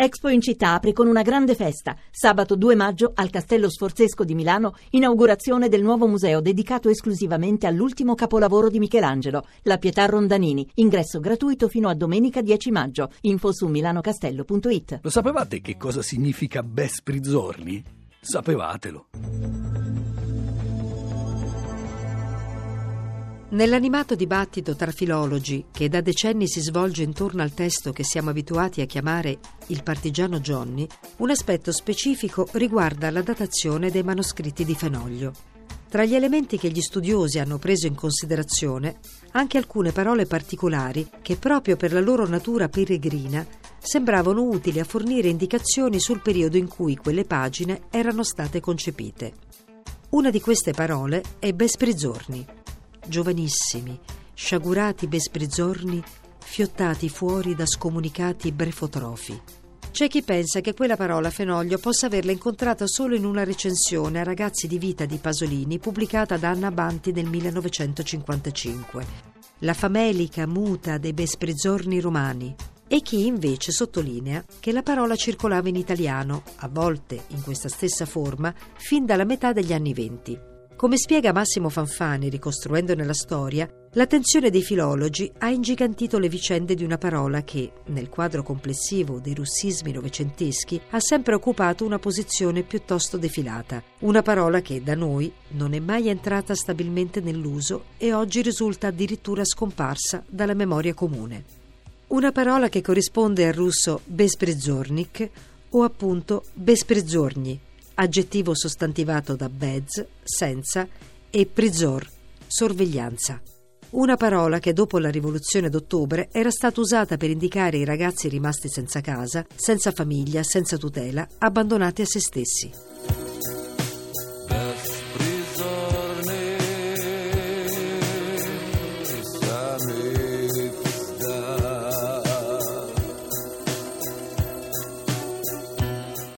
Expo in città apre con una grande festa. Sabato 2 maggio al Castello Sforzesco di Milano, inaugurazione del nuovo museo dedicato esclusivamente all'ultimo capolavoro di Michelangelo, la Pietà Rondanini. Ingresso gratuito fino a domenica 10 maggio. Info su milanocastello.it. Lo sapevate che cosa significa Besprizzorni? Sapevatelo. Nell'animato dibattito tra filologi che da decenni si svolge intorno al testo che siamo abituati a chiamare il partigiano Johnny, un aspetto specifico riguarda la datazione dei manoscritti di Fenoglio. Tra gli elementi che gli studiosi hanno preso in considerazione, anche alcune parole particolari che proprio per la loro natura peregrina sembravano utili a fornire indicazioni sul periodo in cui quelle pagine erano state concepite. Una di queste parole è Besprizzorni giovanissimi, sciagurati besprizzorni, fiottati fuori da scomunicati brefotrofi. C'è chi pensa che quella parola Fenoglio possa averla incontrata solo in una recensione a ragazzi di vita di Pasolini pubblicata da Anna Banti nel 1955. La famelica muta dei besprizzorni romani, e chi invece sottolinea che la parola circolava in italiano, a volte in questa stessa forma, fin dalla metà degli anni venti. Come spiega Massimo Fanfani, ricostruendone la storia, l'attenzione dei filologi ha ingigantito le vicende di una parola che, nel quadro complessivo dei russismi novecenteschi, ha sempre occupato una posizione piuttosto defilata. Una parola che, da noi, non è mai entrata stabilmente nell'uso e oggi risulta addirittura scomparsa dalla memoria comune. Una parola che corrisponde al russo besprezornik o appunto besprezorni, aggettivo sostantivato da bez, senza, e prizor, sorveglianza. Una parola che dopo la rivoluzione d'ottobre era stata usata per indicare i ragazzi rimasti senza casa, senza famiglia, senza tutela, abbandonati a se stessi.